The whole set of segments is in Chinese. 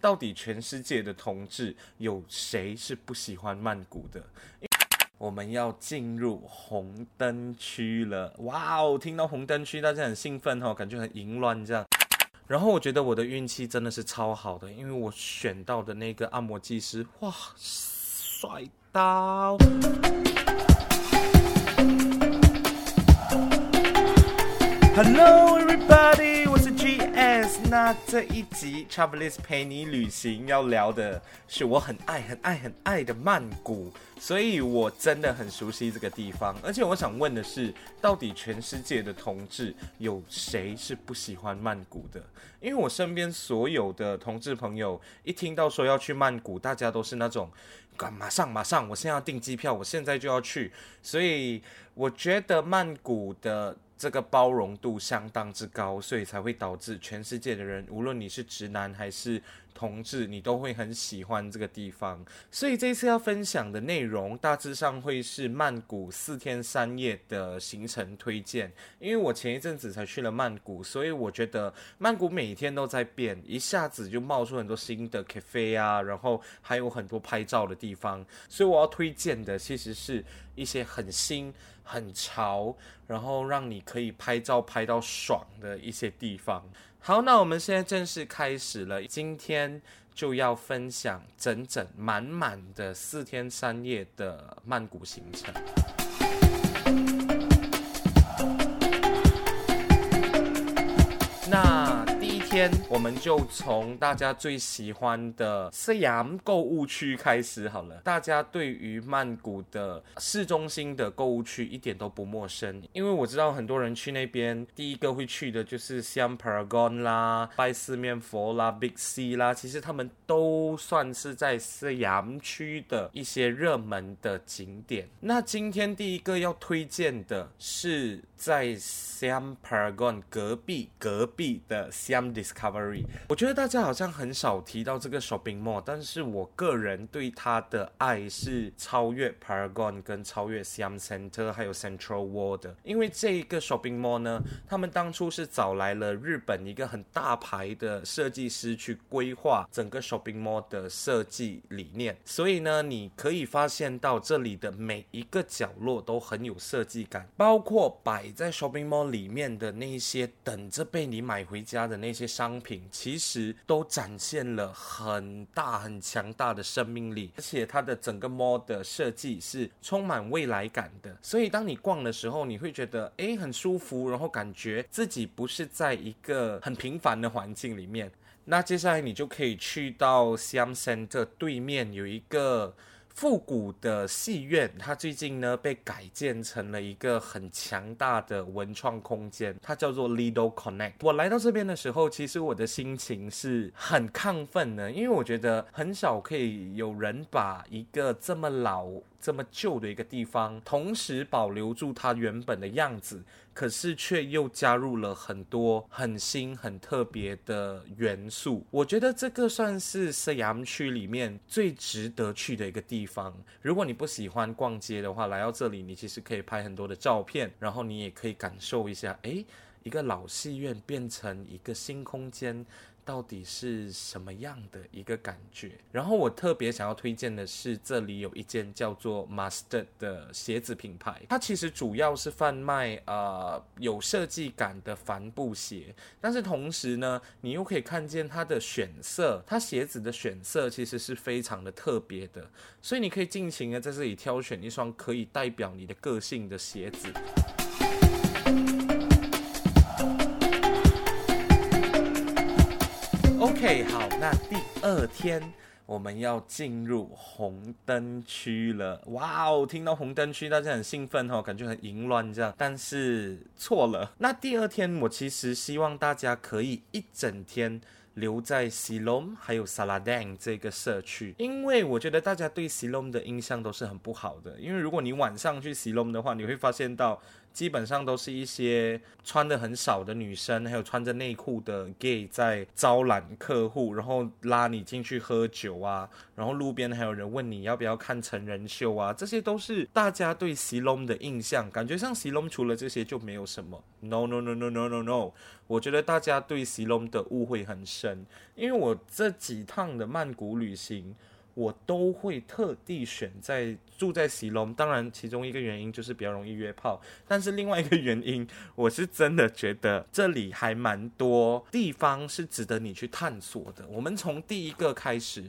到底全世界的同志有谁是不喜欢曼谷的？我们要进入红灯区了，哇哦！听到红灯区，大家很兴奋哦，感觉很淫乱这样。然后我觉得我的运气真的是超好的，因为我选到的那个按摩技师，哇，帅到！Hello, everybody！那这一集 Travelist 陪你旅行要聊的是我很爱、很爱、很爱的曼谷，所以我真的很熟悉这个地方。而且我想问的是，到底全世界的同志有谁是不喜欢曼谷的？因为我身边所有的同志朋友一听到说要去曼谷，大家都是那种，马上马上，我现在要订机票，我现在就要去。所以我觉得曼谷的。这个包容度相当之高，所以才会导致全世界的人，无论你是直男还是同志，你都会很喜欢这个地方。所以这次要分享的内容大致上会是曼谷四天三夜的行程推荐。因为我前一阵子才去了曼谷，所以我觉得曼谷每天都在变，一下子就冒出很多新的 cafe 啊，然后还有很多拍照的地方。所以我要推荐的其实是一些很新。很潮，然后让你可以拍照拍到爽的一些地方。好，那我们现在正式开始了，今天就要分享整整满满的四天三夜的曼谷行程。那。天，我们就从大家最喜欢的 Siam 购物区开始好了。大家对于曼谷的市中心的购物区一点都不陌生，因为我知道很多人去那边，第一个会去的就是 sam Paragon 啦、拜四面佛啦、Big C 啦。其实他们都算是在 Siam 区的一些热门的景点。那今天第一个要推荐的是在 Siam Paragon 隔壁隔壁的 Siam Discovery，我觉得大家好像很少提到这个 shopping mall，但是我个人对它的爱是超越 Paragon 跟超越 Sam Center 还有 Central World 的，因为这一个 shopping mall 呢，他们当初是找来了日本一个很大牌的设计师去规划整个 shopping mall 的设计理念，所以呢，你可以发现到这里的每一个角落都很有设计感，包括摆在 shopping mall 里面的那些等着被你买回家的那些。商品其实都展现了很大很强大的生命力，而且它的整个 mall 的设计是充满未来感的。所以当你逛的时候，你会觉得诶很舒服，然后感觉自己不是在一个很平凡的环境里面。那接下来你就可以去到 Siam Center 对面有一个。复古的戏院，它最近呢被改建成了一个很强大的文创空间，它叫做 Lido Connect。我来到这边的时候，其实我的心情是很亢奋的，因为我觉得很少可以有人把一个这么老。这么旧的一个地方，同时保留住它原本的样子，可是却又加入了很多很新、很特别的元素。我觉得这个算是 Siam 区里面最值得去的一个地方。如果你不喜欢逛街的话，来到这里，你其实可以拍很多的照片，然后你也可以感受一下，诶，一个老戏院变成一个新空间。到底是什么样的一个感觉？然后我特别想要推荐的是，这里有一间叫做 Mustard 的鞋子品牌，它其实主要是贩卖呃有设计感的帆布鞋，但是同时呢，你又可以看见它的选色，它鞋子的选色其实是非常的特别的，所以你可以尽情的在这里挑选一双可以代表你的个性的鞋子。OK，好，那第二天我们要进入红灯区了。哇哦，听到红灯区，大家很兴奋哦，感觉很淫乱这样。但是错了。那第二天我其实希望大家可以一整天留在 Silom 还有 Saladang 这个社区，因为我觉得大家对 Silom 的印象都是很不好的。因为如果你晚上去 Silom 的话，你会发现到基本上都是一些穿的很少的女生，还有穿着内裤的 gay 在招揽客户，然后拉你进去喝酒啊，然后路边还有人问你要不要看成人秀啊，这些都是大家对席隆的印象，感觉上席隆除了这些就没有什么。No no no no no no no，我觉得大家对席隆的误会很深，因为我这几趟的曼谷旅行。我都会特地选在住在喜隆，当然其中一个原因就是比较容易约炮，但是另外一个原因，我是真的觉得这里还蛮多地方是值得你去探索的。我们从第一个开始。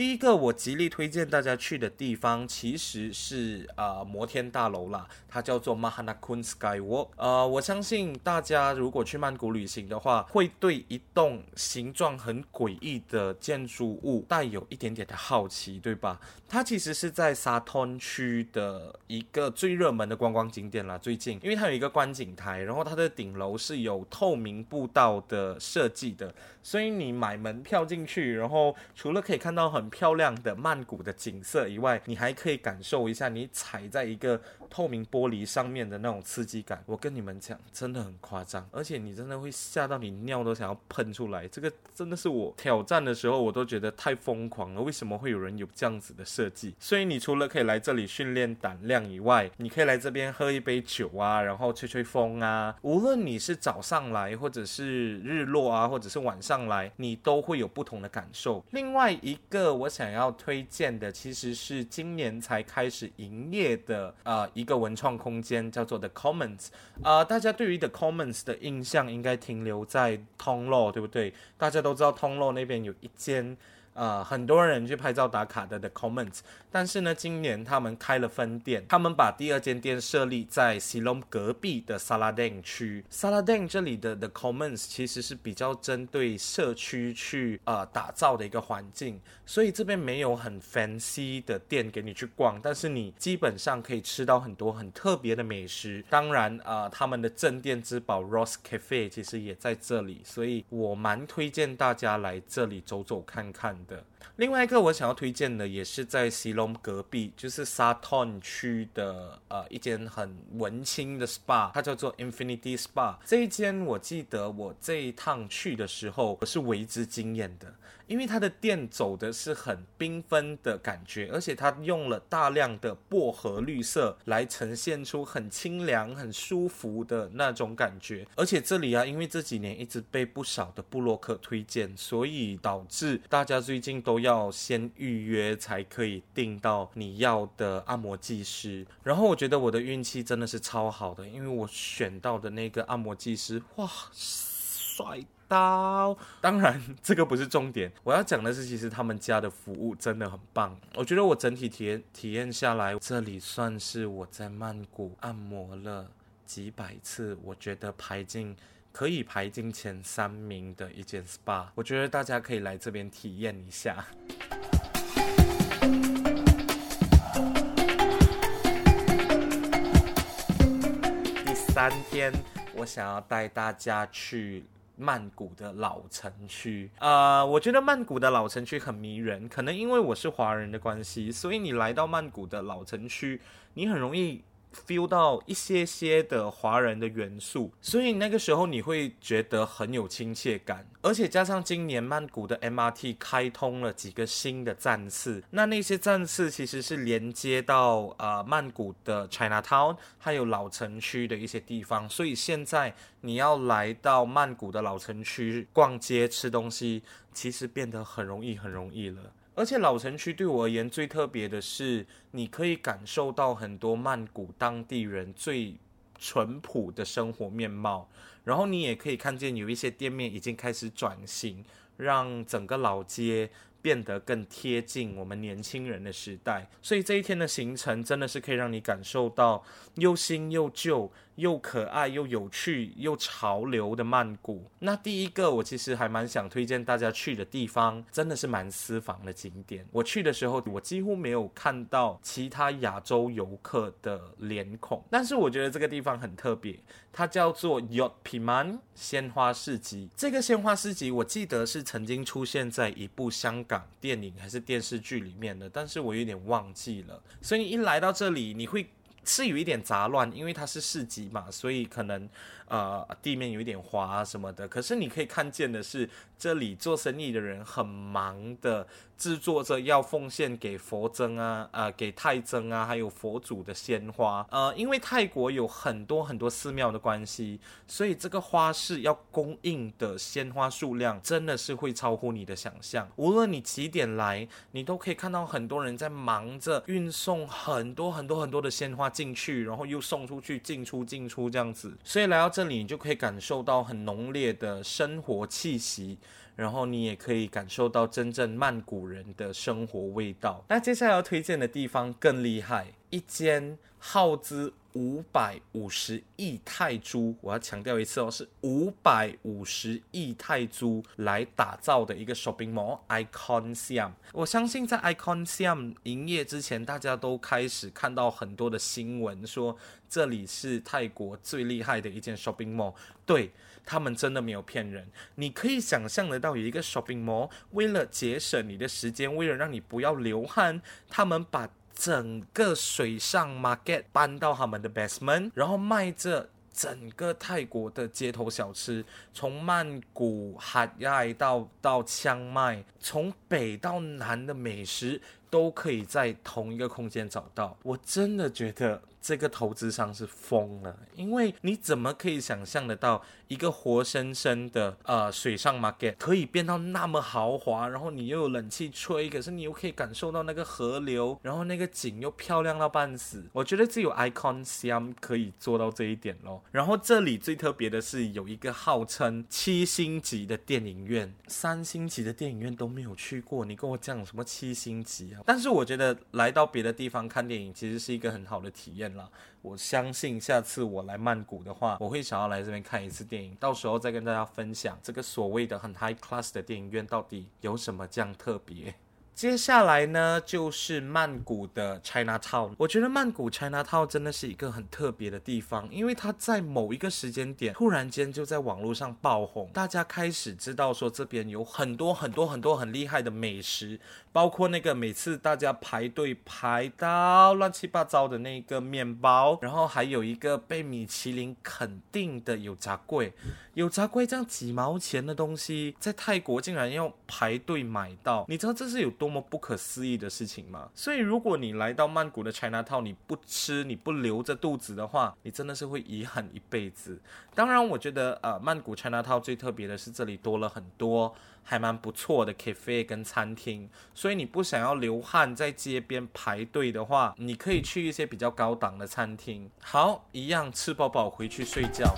第一个我极力推荐大家去的地方，其实是呃摩天大楼啦，它叫做 Mahana Kun Skywalk。呃，我相信大家如果去曼谷旅行的话，会对一栋形状很诡异的建筑物带有一点点的好奇，对吧？它其实是在沙滩区的一个最热门的观光景点啦。最近，因为它有一个观景台，然后它的顶楼是有透明步道的设计的，所以你买门票进去，然后除了可以看到很漂亮的曼谷的景色以外，你还可以感受一下你踩在一个透明玻璃上面的那种刺激感。我跟你们讲，真的很夸张，而且你真的会吓到你尿都想要喷出来。这个真的是我挑战的时候，我都觉得太疯狂了。为什么会有人有这样子的设计？所以你除了可以来这里训练胆量以外，你可以来这边喝一杯酒啊，然后吹吹风啊。无论你是早上来，或者是日落啊，或者是晚上来，你都会有不同的感受。另外一个。我想要推荐的其实是今年才开始营业的呃一个文创空间，叫做 The Commons。呃，大家对于 The Commons 的印象应该停留在通路，对不对？大家都知道通路那边有一间。呃，很多人去拍照打卡的 The Commons，但是呢，今年他们开了分店，他们把第二间店设立在西隆隔壁的 Saladeng 区。Saladeng 这里的 The Commons 其实是比较针对社区去呃打造的一个环境，所以这边没有很 fancy 的店给你去逛，但是你基本上可以吃到很多很特别的美食。当然，呃，他们的镇店之宝 Ross Cafe 其实也在这里，所以我蛮推荐大家来这里走走看看。的另外一个我想要推荐的也是在席隆隔壁，就是沙滩区的呃一间很文青的 SPA，它叫做 Infinity Spa。这一间我记得我这一趟去的时候我是为之惊艳的。因为它的店走的是很缤纷的感觉，而且它用了大量的薄荷绿色来呈现出很清凉、很舒服的那种感觉。而且这里啊，因为这几年一直被不少的布洛克推荐，所以导致大家最近都都要先预约才可以订到你要的按摩技师。然后我觉得我的运气真的是超好的，因为我选到的那个按摩技师，哇，帅！到，当然这个不是重点，我要讲的是，其实他们家的服务真的很棒。我觉得我整体体验体验下来，这里算是我在曼谷按摩了几百次，我觉得排进可以排进前三名的一间 SPA。我觉得大家可以来这边体验一下。第三天，我想要带大家去。曼谷的老城区，呃，我觉得曼谷的老城区很迷人，可能因为我是华人的关系，所以你来到曼谷的老城区，你很容易。Feel 到一些些的华人的元素，所以那个时候你会觉得很有亲切感，而且加上今年曼谷的 MRT 开通了几个新的站次，那那些站次其实是连接到呃曼谷的 Chinatown 还有老城区的一些地方，所以现在你要来到曼谷的老城区逛街吃东西，其实变得很容易很容易了。而且老城区对我而言最特别的是，你可以感受到很多曼谷当地人最淳朴的生活面貌，然后你也可以看见有一些店面已经开始转型，让整个老街变得更贴近我们年轻人的时代。所以这一天的行程真的是可以让你感受到又新又旧。又可爱又有趣又潮流的曼谷，那第一个我其实还蛮想推荐大家去的地方，真的是蛮私房的景点。我去的时候，我几乎没有看到其他亚洲游客的脸孔，但是我觉得这个地方很特别，它叫做 Yot Piman 鲜花市集。这个鲜花市集我记得是曾经出现在一部香港电影还是电视剧里面的，但是我有点忘记了。所以一来到这里，你会。是有一点杂乱，因为它是市集嘛，所以可能呃地面有一点滑啊什么的。可是你可以看见的是，这里做生意的人很忙的制作着要奉献给佛僧啊、呃给太僧啊，还有佛祖的鲜花。呃，因为泰国有很多很多寺庙的关系，所以这个花市要供应的鲜花数量真的是会超乎你的想象。无论你几点来，你都可以看到很多人在忙着运送很多很多很多的鲜花进去，然后又送出去，进出进出这样子。所以来到这这里，你就可以感受到很浓烈的生活气息。然后你也可以感受到真正曼谷人的生活味道。那接下来要推荐的地方更厉害，一间耗资五百五十亿泰铢，我要强调一次哦，是五百五十亿泰铢来打造的一个 shopping mall Icon Siam。我相信在 Icon Siam 营业之前，大家都开始看到很多的新闻，说这里是泰国最厉害的一间 shopping mall。对。他们真的没有骗人，你可以想象得到，有一个 shopping mall，为了节省你的时间，为了让你不要流汗，他们把整个水上 market 搬到他们的 basement，然后卖着整个泰国的街头小吃，从曼谷、哈亚到到枪麦，从北到南的美食都可以在同一个空间找到。我真的觉得。这个投资商是疯了，因为你怎么可以想象得到一个活生生的呃水上 market 可以变到那么豪华，然后你又有冷气吹，可是你又可以感受到那个河流，然后那个景又漂亮到半死。我觉得只有 Icon Siam 可以做到这一点咯。然后这里最特别的是有一个号称七星级的电影院，三星级的电影院都没有去过，你跟我讲什么七星级啊？但是我觉得来到别的地方看电影其实是一个很好的体验。了我相信下次我来曼谷的话，我会想要来这边看一次电影，到时候再跟大家分享这个所谓的很 high class 的电影院到底有什么这样特别。接下来呢，就是曼谷的 Chinatown。我觉得曼谷 Chinatown 真的是一个很特别的地方，因为它在某一个时间点突然间就在网络上爆红，大家开始知道说这边有很多很多很多很厉害的美食，包括那个每次大家排队排到乱七八糟的那个面包，然后还有一个被米其林肯定的油炸柜，油炸柜这样几毛钱的东西，在泰国竟然要排队买到，你知道这是有多么不可思议的事情吗？所以如果你来到曼谷的 China 套你不吃，你不留着肚子的话，你真的是会遗憾一辈子。当然，我觉得呃，曼谷 China 套最特别的是这里多了很多还蛮不错的 cafe 跟餐厅，所以你不想要流汗在街边排队的话，你可以去一些比较高档的餐厅。好，一样吃饱饱回去睡觉。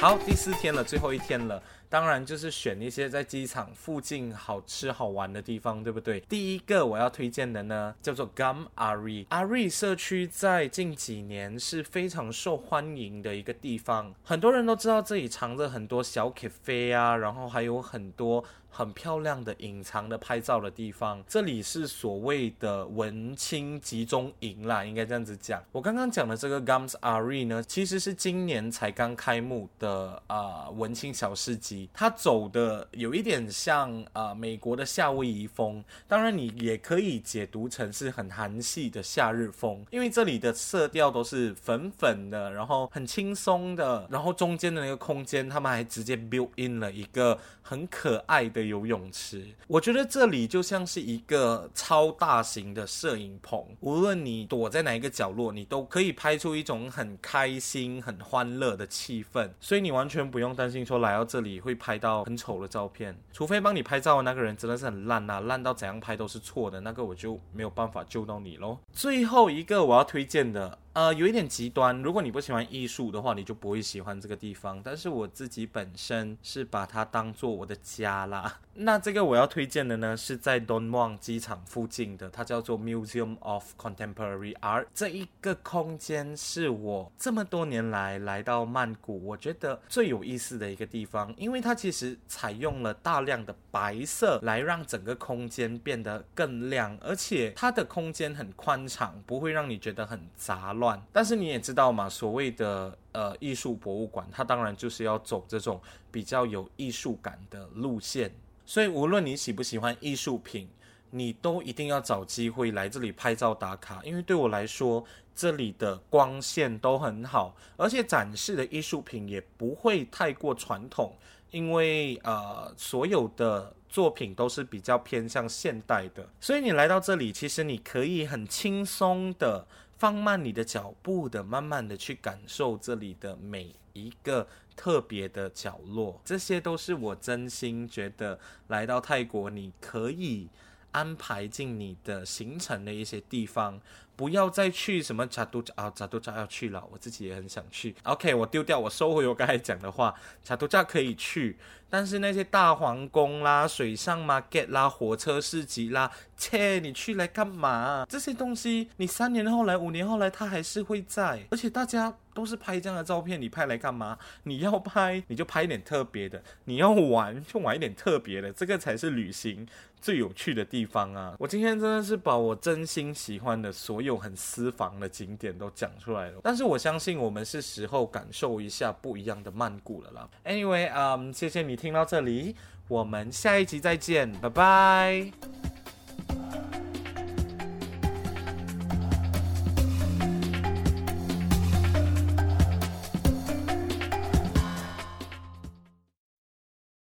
好，第四天了，最后一天了。当然就是选一些在机场附近好吃好玩的地方，对不对？第一个我要推荐的呢，叫做 Gum Ari。Ari 社区在近几年是非常受欢迎的一个地方，很多人都知道这里藏着很多小 cafe 啊，然后还有很多很漂亮的隐藏的拍照的地方。这里是所谓的文青集中营啦，应该这样子讲。我刚刚讲的这个 Gum Ari 呢，其实是今年才刚开幕的啊、呃、文青小市集。它走的有一点像啊、呃、美国的夏威夷风，当然你也可以解读成是很韩系的夏日风，因为这里的色调都是粉粉的，然后很轻松的，然后中间的那个空间，他们还直接 build in 了一个很可爱的游泳池。我觉得这里就像是一个超大型的摄影棚，无论你躲在哪一个角落，你都可以拍出一种很开心、很欢乐的气氛，所以你完全不用担心说来到这里会。拍到很丑的照片，除非帮你拍照的那个人真的是很烂呐、啊，烂到怎样拍都是错的，那个我就没有办法救到你喽。最后一个我要推荐的。呃，有一点极端。如果你不喜欢艺术的话，你就不会喜欢这个地方。但是我自己本身是把它当做我的家啦。那这个我要推荐的呢，是在 Don Muang 机场附近的，它叫做 Museum of Contemporary Art。这一个空间是我这么多年来来到曼谷，我觉得最有意思的一个地方，因为它其实采用了大量的白色来让整个空间变得更亮，而且它的空间很宽敞，不会让你觉得很杂乱乱。但是你也知道嘛，所谓的呃艺术博物馆，它当然就是要走这种比较有艺术感的路线。所以无论你喜不喜欢艺术品，你都一定要找机会来这里拍照打卡，因为对我来说，这里的光线都很好，而且展示的艺术品也不会太过传统，因为呃，所有的作品都是比较偏向现代的，所以你来到这里，其实你可以很轻松的放慢你的脚步的，慢慢的去感受这里的每一个特别的角落，这些都是我真心觉得来到泰国你可以。安排进你的行程的一些地方，不要再去什么查都扎啊，查都扎要去了，我自己也很想去。OK，我丢掉，我收回我刚才讲的话，查都扎可以去，但是那些大皇宫啦、水上 market 啦、火车市集啦，切，你去来干嘛？这些东西你三年后来、五年后来，它还是会在，而且大家都是拍这样的照片，你拍来干嘛？你要拍你就拍一点特别的，你要玩就玩一点特别的，这个才是旅行。最有趣的地方啊！我今天真的是把我真心喜欢的所有很私房的景点都讲出来了。但是我相信我们是时候感受一下不一样的曼谷了啦。Anyway，嗯，谢谢你听到这里，我们下一集再见，拜拜。